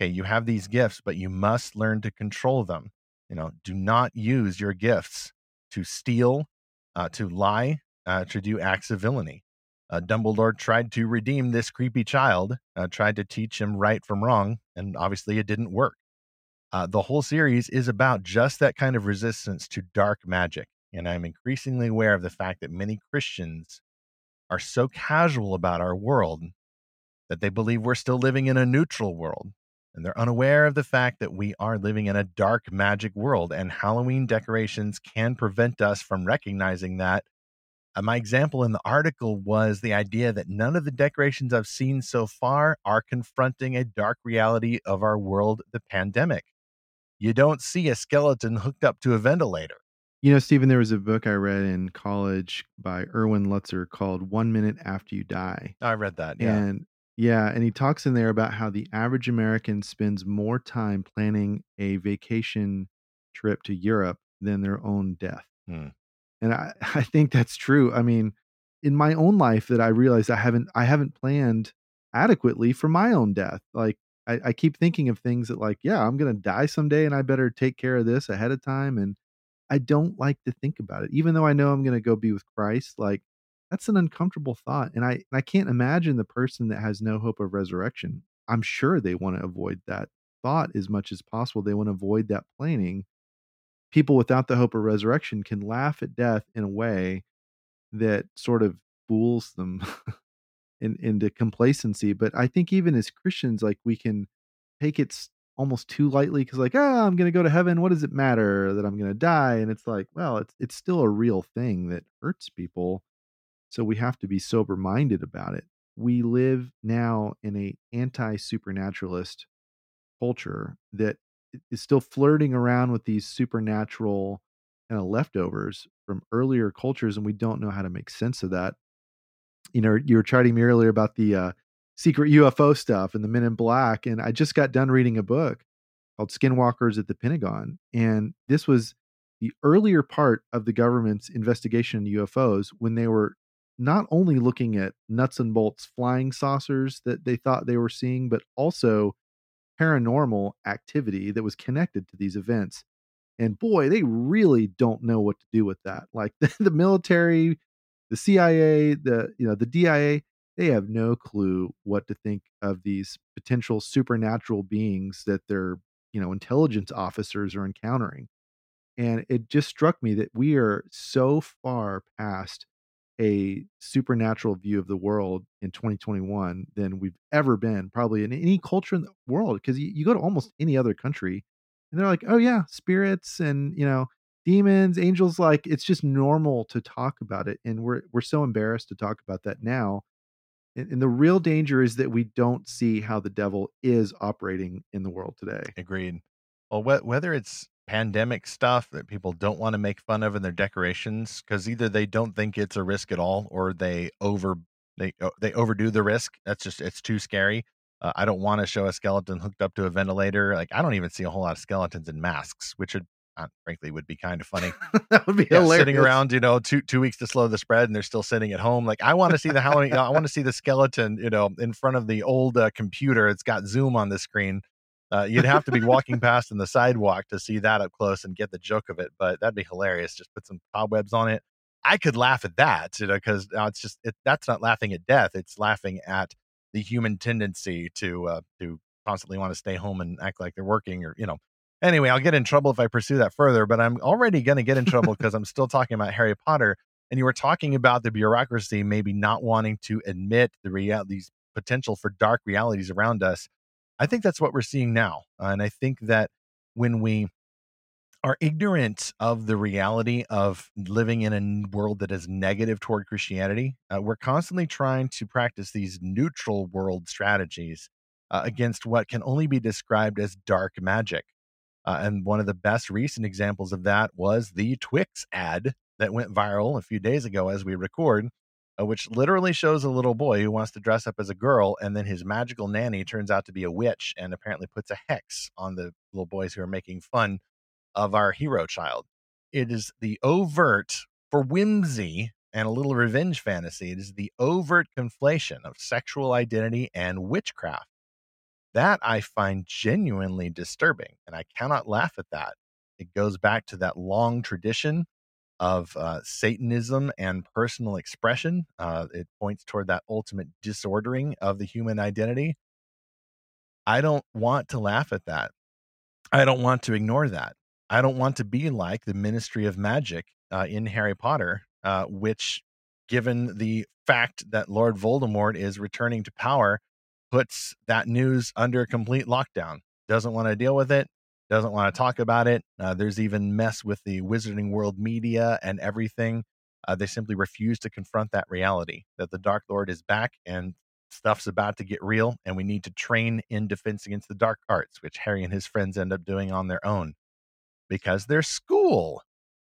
okay, you have these gifts, but you must learn to control them. You know, do not use your gifts to steal, uh, to lie, uh, to do acts of villainy. Uh, Dumbledore tried to redeem this creepy child, uh, tried to teach him right from wrong, and obviously it didn't work. Uh, the whole series is about just that kind of resistance to dark magic. And I'm increasingly aware of the fact that many Christians are so casual about our world that they believe we're still living in a neutral world. And they're unaware of the fact that we are living in a dark magic world, and Halloween decorations can prevent us from recognizing that. Uh, my example in the article was the idea that none of the decorations I've seen so far are confronting a dark reality of our world, the pandemic. You don't see a skeleton hooked up to a ventilator. You know, Stephen, there was a book I read in college by Erwin Lutzer called One Minute After You Die. I read that. Yeah. And yeah, and he talks in there about how the average American spends more time planning a vacation trip to Europe than their own death. Hmm. And I, <laughs> I think that's true. I mean, in my own life that I realized I haven't I haven't planned adequately for my own death. Like I, I keep thinking of things that like, yeah, I'm gonna die someday and I better take care of this ahead of time. And I don't like to think about it, even though I know I'm to go be with Christ. Like that's an uncomfortable thought, and I and I can't imagine the person that has no hope of resurrection. I'm sure they want to avoid that thought as much as possible. They want to avoid that planning. People without the hope of resurrection can laugh at death in a way that sort of fools them <laughs> in, into complacency. But I think even as Christians, like we can take it almost too lightly because like ah i'm gonna go to heaven what does it matter that i'm gonna die and it's like well it's it's still a real thing that hurts people so we have to be sober minded about it we live now in a anti supernaturalist culture that is still flirting around with these supernatural kind of leftovers from earlier cultures and we don't know how to make sense of that you know you were chatting me earlier about the uh secret UFO stuff and the Men in Black. And I just got done reading a book called Skinwalkers at the Pentagon. And this was the earlier part of the government's investigation in UFOs when they were not only looking at nuts and bolts flying saucers that they thought they were seeing, but also paranormal activity that was connected to these events. And boy, they really don't know what to do with that. Like the, <laughs> the military, the CIA, the you know, the DIA, they have no clue what to think of these potential supernatural beings that their, you know, intelligence officers are encountering. And it just struck me that we are so far past a supernatural view of the world in 2021 than we've ever been, probably in any culture in the world. Because you, you go to almost any other country and they're like, oh, yeah, spirits and, you know, demons, angels. Like it's just normal to talk about it. And we're, we're so embarrassed to talk about that now. And, and the real danger is that we don't see how the devil is operating in the world today. Agreed. Well, wh- whether it's pandemic stuff that people don't want to make fun of in their decorations because either they don't think it's a risk at all or they over they they overdo the risk. That's just it's too scary. Uh, I don't want to show a skeleton hooked up to a ventilator. Like I don't even see a whole lot of skeletons in masks, which would uh, frankly would be kind of funny. <laughs> that would be yeah, hilarious. Sitting around, you know, two two weeks to slow the spread, and they're still sitting at home. Like I want to see the Halloween. you know, I want to see the skeleton, you know, in front of the old uh, computer. It's got Zoom on the screen uh, you'd have to be walking past in the sidewalk to see that up close and get the joke of it, but that'd be hilarious. Just put some cobwebs on it. I could laugh at that, you know, because it's just it, that's not laughing at death; it's laughing at the human tendency to uh, to constantly want to stay home and act like they're working, or you know. Anyway, I'll get in trouble if I pursue that further, but I'm already going to get in trouble <laughs> because I'm still talking about Harry Potter, and you were talking about the bureaucracy maybe not wanting to admit the real these potential for dark realities around us I think that's what we're seeing now. Uh, and I think that when we are ignorant of the reality of living in a world that is negative toward Christianity, uh, we're constantly trying to practice these neutral world strategies uh, against what can only be described as dark magic. Uh, and one of the best recent examples of that was the Twix ad that went viral a few days ago as we record, uh, which literally shows a little boy who wants to dress up as a girl, and then his magical nanny turns out to be a witch and apparently puts a hex on the little boys who are making fun of our hero child. It is the overt, for whimsy and a little revenge fantasy, it is the overt conflation of sexual identity and witchcraft. That I find genuinely disturbing, and I cannot laugh at that. It goes back to that long tradition of uh, Satanism and personal expression. Uh, it points toward that ultimate disordering of the human identity. I don't want to laugh at that. I don't want to ignore that. I don't want to be like the Ministry of Magic uh, in Harry Potter, uh, which, given the fact that Lord Voldemort is returning to power, puts that news under complete lockdown. Doesn't want to deal with it doesn't want to talk about it. Uh, there's even mess with the Wizarding World media and everything. Uh, they simply refuse to confront that reality that the Dark Lord is back and stuff's about to get real, and we need to train in defense against the dark arts, which Harry and his friends end up doing on their own because their school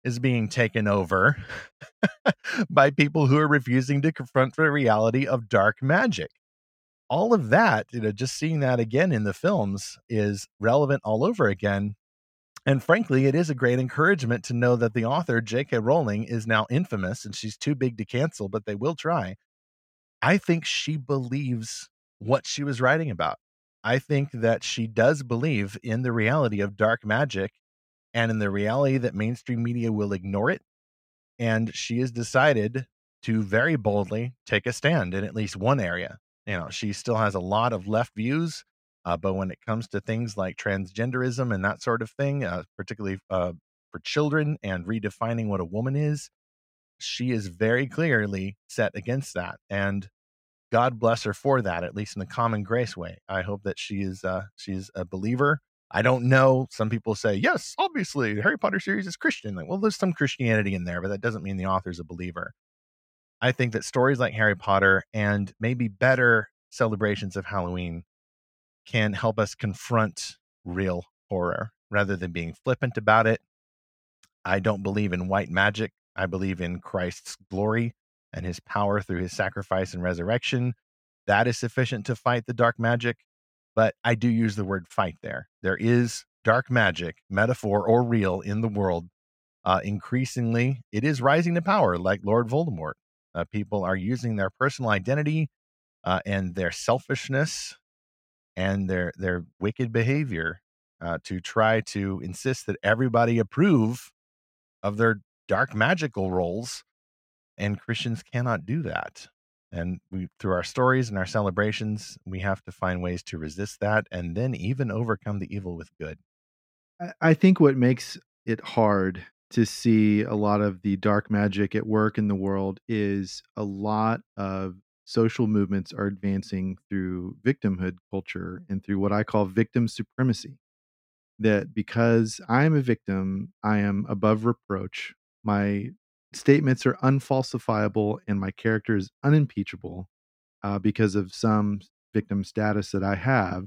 is being taken over <laughs> by people who are refusing to confront the reality of dark magic all of that, you know, just seeing that again in the films is relevant all over again. And frankly, it is a great encouragement to know that the author, J.K. Rowling, is now infamous and she's too big to cancel, but they will try. I think she believes what she was writing about. I think that she does believe in the reality of dark magic and in the reality that mainstream media will ignore it. And she has decided to very boldly take a stand in at least one area you know she still has a lot of left views uh, but when it comes to things like transgenderism and that sort of thing uh, particularly uh, for children and redefining what a woman is she is very clearly set against that and god bless her for that at least in the common grace way. I hope that she is uh, she's a believer. I don't know some people say yes obviously the harry potter series is christian. Like well there's some christianity in there but that doesn't mean the author's a believer I think that stories like Harry Potter and maybe better celebrations of Halloween can help us confront real horror rather than being flippant about it. I don't believe in white magic. I believe in Christ's glory and his power through his sacrifice and resurrection. that is sufficient to fight the dark magic. But I do use the word fight there. There is dark magic, metaphor or real, in the world. Uh, increasingly, it is rising to power, like Lord Voldemort. Uh, people are using their personal identity uh, and their selfishness and their their wicked behavior uh, to try to insist that everybody approve of their dark magical roles, and Christians cannot do that. And we, through our stories and our celebrations, we have to find ways to resist that, and then even overcome the evil with good. I think what makes it hard to see a lot of the dark magic at work in the world is a lot of social movements are advancing through victimhood culture and through what I call victim supremacy. That because I am a victim, I am above reproach. My statements are unfalsifiable and my character is unimpeachable uh, because of some victim status that I have.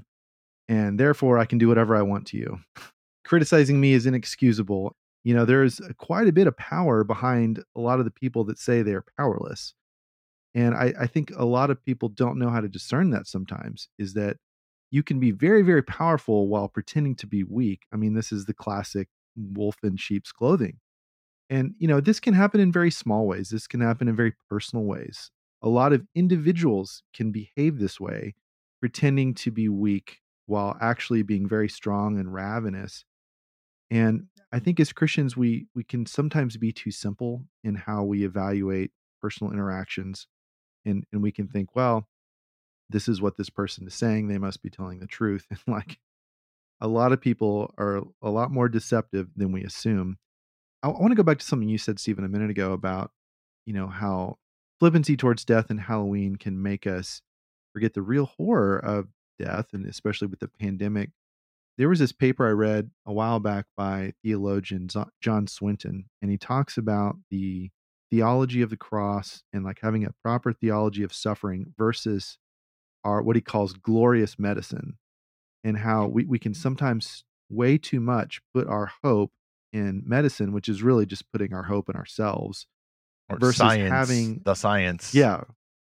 And therefore, I can do whatever I want to you. <laughs> Criticizing me is inexcusable. You know, there's quite a bit of power behind a lot of the people that say they're powerless and I, I think a lot of people don't know how to discern that sometimes is that you can be very very powerful while pretending to be weak. I mean this is the classic wolf in sheep's clothing and you know this can happen in very small ways this can happen in very personal ways. A lot of individuals can behave this way pretending to be weak while actually being very strong and ravenous and i think as christians we we can sometimes be too simple in how we evaluate personal interactions and and we can mm-hmm. think well this is what this person is saying. They must be telling the truth. <laughs> And like a lot of people are a lot more deceptive than we assume. I, I want to go back to something you said stephen a minute ago about you know how flippancy towards death and halloween can make us forget the real horror of death and especially with the pandemic there was this paper i read a while back by theologian john swinton and he talks about the theology of the cross and like having a proper theology of suffering versus our what he calls glorious medicine and how we, we can mm-hmm. sometimes way too much put our hope in medicine which is really just putting our hope in ourselves or versus science, having the science. Yeah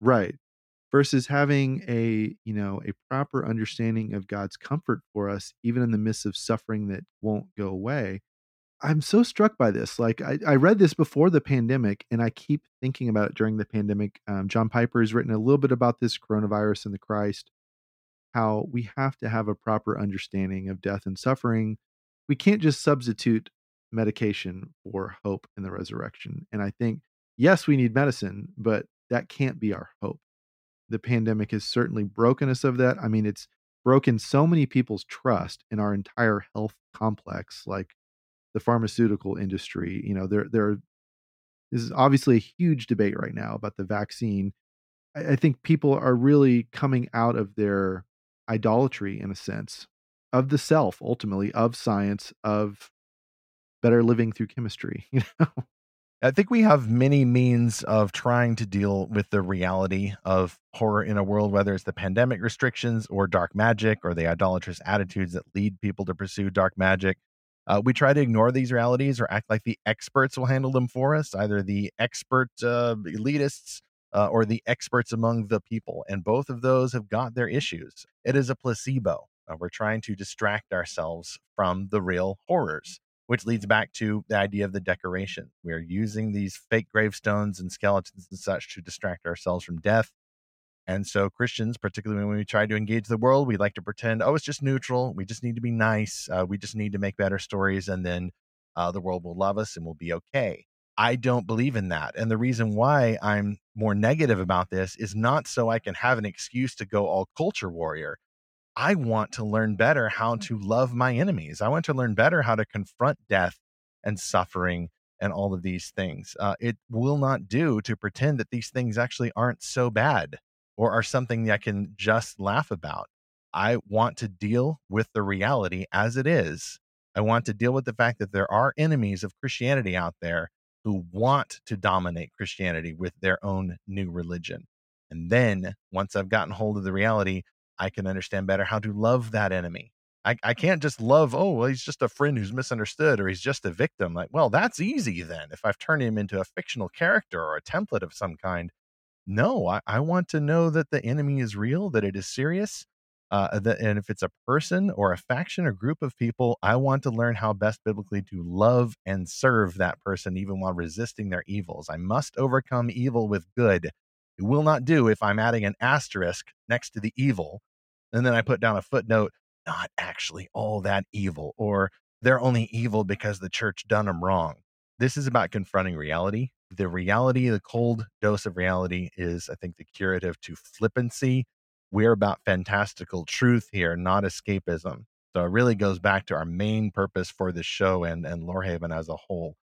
right versus having a you know a proper understanding of god's comfort for us even in the midst of suffering that won't go away I'm so struck by this. Like I, I, read this before the pandemic, and I keep thinking about it during the pandemic. Um, John Piper has written a little bit about this coronavirus and the Christ, how we have to have a proper understanding of death and suffering. We can't just substitute medication for hope in the resurrection. And I think, yes, we need medicine, but that can't be our hope. The pandemic has certainly broken us of that. I mean, it's broken so many people's trust in our entire health complex. Like the pharmaceutical industry. You know, there there this is obviously a huge debate right now about the vaccine. I, I think people are really coming out of their idolatry in a sense of the self, ultimately, of science, of better living through chemistry, <laughs> you know. I think we have many means of trying to deal with the reality of horror in a world, whether it's the pandemic restrictions or dark magic or the idolatrous attitudes that lead people to pursue dark magic. Uh, we try to ignore these realities or act like the experts will handle them for us, either the expert uh, elitists uh, or the experts among the people. And both of those have got their issues. It is a placebo. Uh, we're trying to distract ourselves from the real horrors, which leads back to the idea of the decoration. We're using these fake gravestones and skeletons and such to distract ourselves from death and so Christians, particularly when we try to engage the world, we like to pretend, oh, it's just neutral. We just need to be nice. Uh, we just need to make better stories, and then uh, the world will love us and we'll be okay. I don't believe in that. And the reason why I'm more negative about this is not so I can have an excuse to go all culture warrior. I want to learn better how to love my enemies. I want to learn better how to confront death and suffering and all of these things. Uh, it will not do to pretend that these things actually aren't so bad or are something that I can just laugh about. I want to deal with the reality as it is. I want to deal with the fact that there are enemies of Christianity out there who want to dominate Christianity with their own new religion. And then once I've gotten hold of the reality, I can understand better how to love that enemy. I, I can't just love, oh, well, he's just a friend who's misunderstood or he's just a victim. Like, well, that's easy then. If I've turned him into a fictional character or a template of some kind, no, I, I want to know that the enemy is real, that it is serious. Uh, that, and if it's a person or a faction or group of people, I want to learn how best biblically to love and serve that person, even while resisting their evils. I must overcome evil with good. It will not do if I'm adding an asterisk next to the evil. And then I put down a footnote, not actually all that evil, or they're only evil because the church done them wrong. This is about confronting reality the reality, the cold dose of reality is, I think, the curative to flippancy. We're about fantastical truth here, not escapism. So it really goes back to our main purpose for the show and, and Lorehaven as a whole.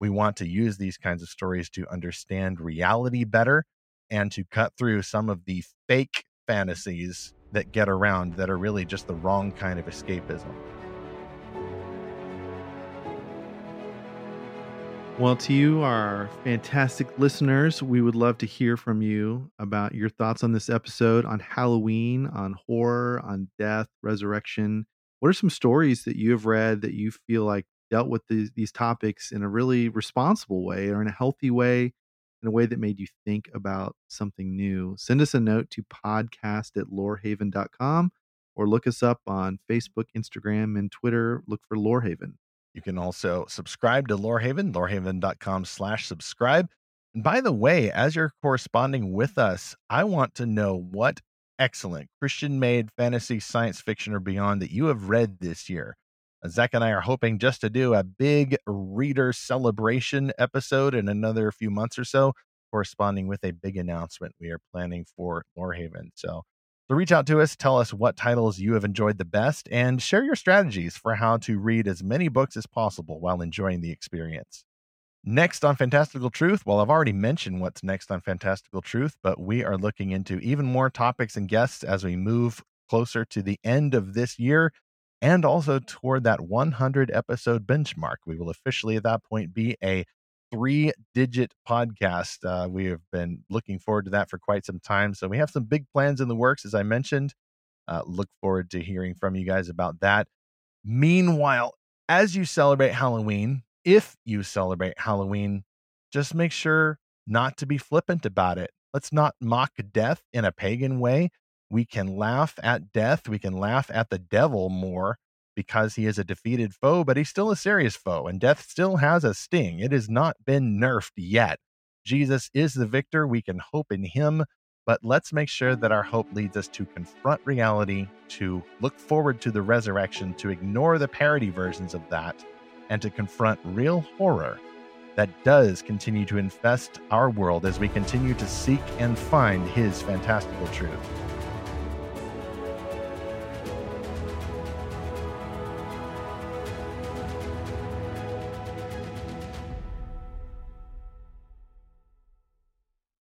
We want to use these kinds of stories to understand reality better and to cut through some of the fake fantasies that get around that are really just the wrong kind of escapism. Well, to you, our fantastic listeners, we would love to hear from you about your thoughts on this episode, on Halloween, on horror, on death, resurrection. What are some stories that you have read that you feel like dealt with these, these topics in a really responsible way or in a healthy way, in a way that made you think about something new? Send us a note to podcast at lorehaven.com or look us up on Facebook, Instagram, and Twitter. Look for Lorehaven. You can also subscribe to Lorehaven, lorehaven.com slash subscribe. And by the way, as you're corresponding with us, I want to know what excellent Christian made fantasy, science fiction, or beyond that you have read this year. Zach and I are hoping just to do a big reader celebration episode in another few months or so, corresponding with a big announcement we are planning for Lorehaven. So so reach out to us, tell us what titles you have enjoyed the best, and share your strategies for how to read as many books as possible while enjoying the experience. Next on Fantastical Truth, well, I've already mentioned what's next on Fantastical Truth, but we are looking into even more topics and guests as we move closer to the end of this year and also toward that 100 episode benchmark. We will officially at that point be a three digit podcast. Uh, we have been looking forward to that for quite some time. So we have some big plans in the works, as I mentioned. Uh, look forward to hearing from you guys about that. Meanwhile, as you celebrate Halloween, if you celebrate Halloween, just make sure not to be flippant about it. Let's not mock death in a pagan way. We can laugh at death. We can laugh at the devil more because he is a defeated foe, but he's still a serious foe, and death still has a sting. It has not been nerfed yet. Jesus is the victor. We can hope in him, but let's make sure that our hope leads us to confront reality, to look forward to the resurrection, to ignore the parody versions of that, and to confront real horror that does continue to infest our world as we continue to seek and find his fantastical truth.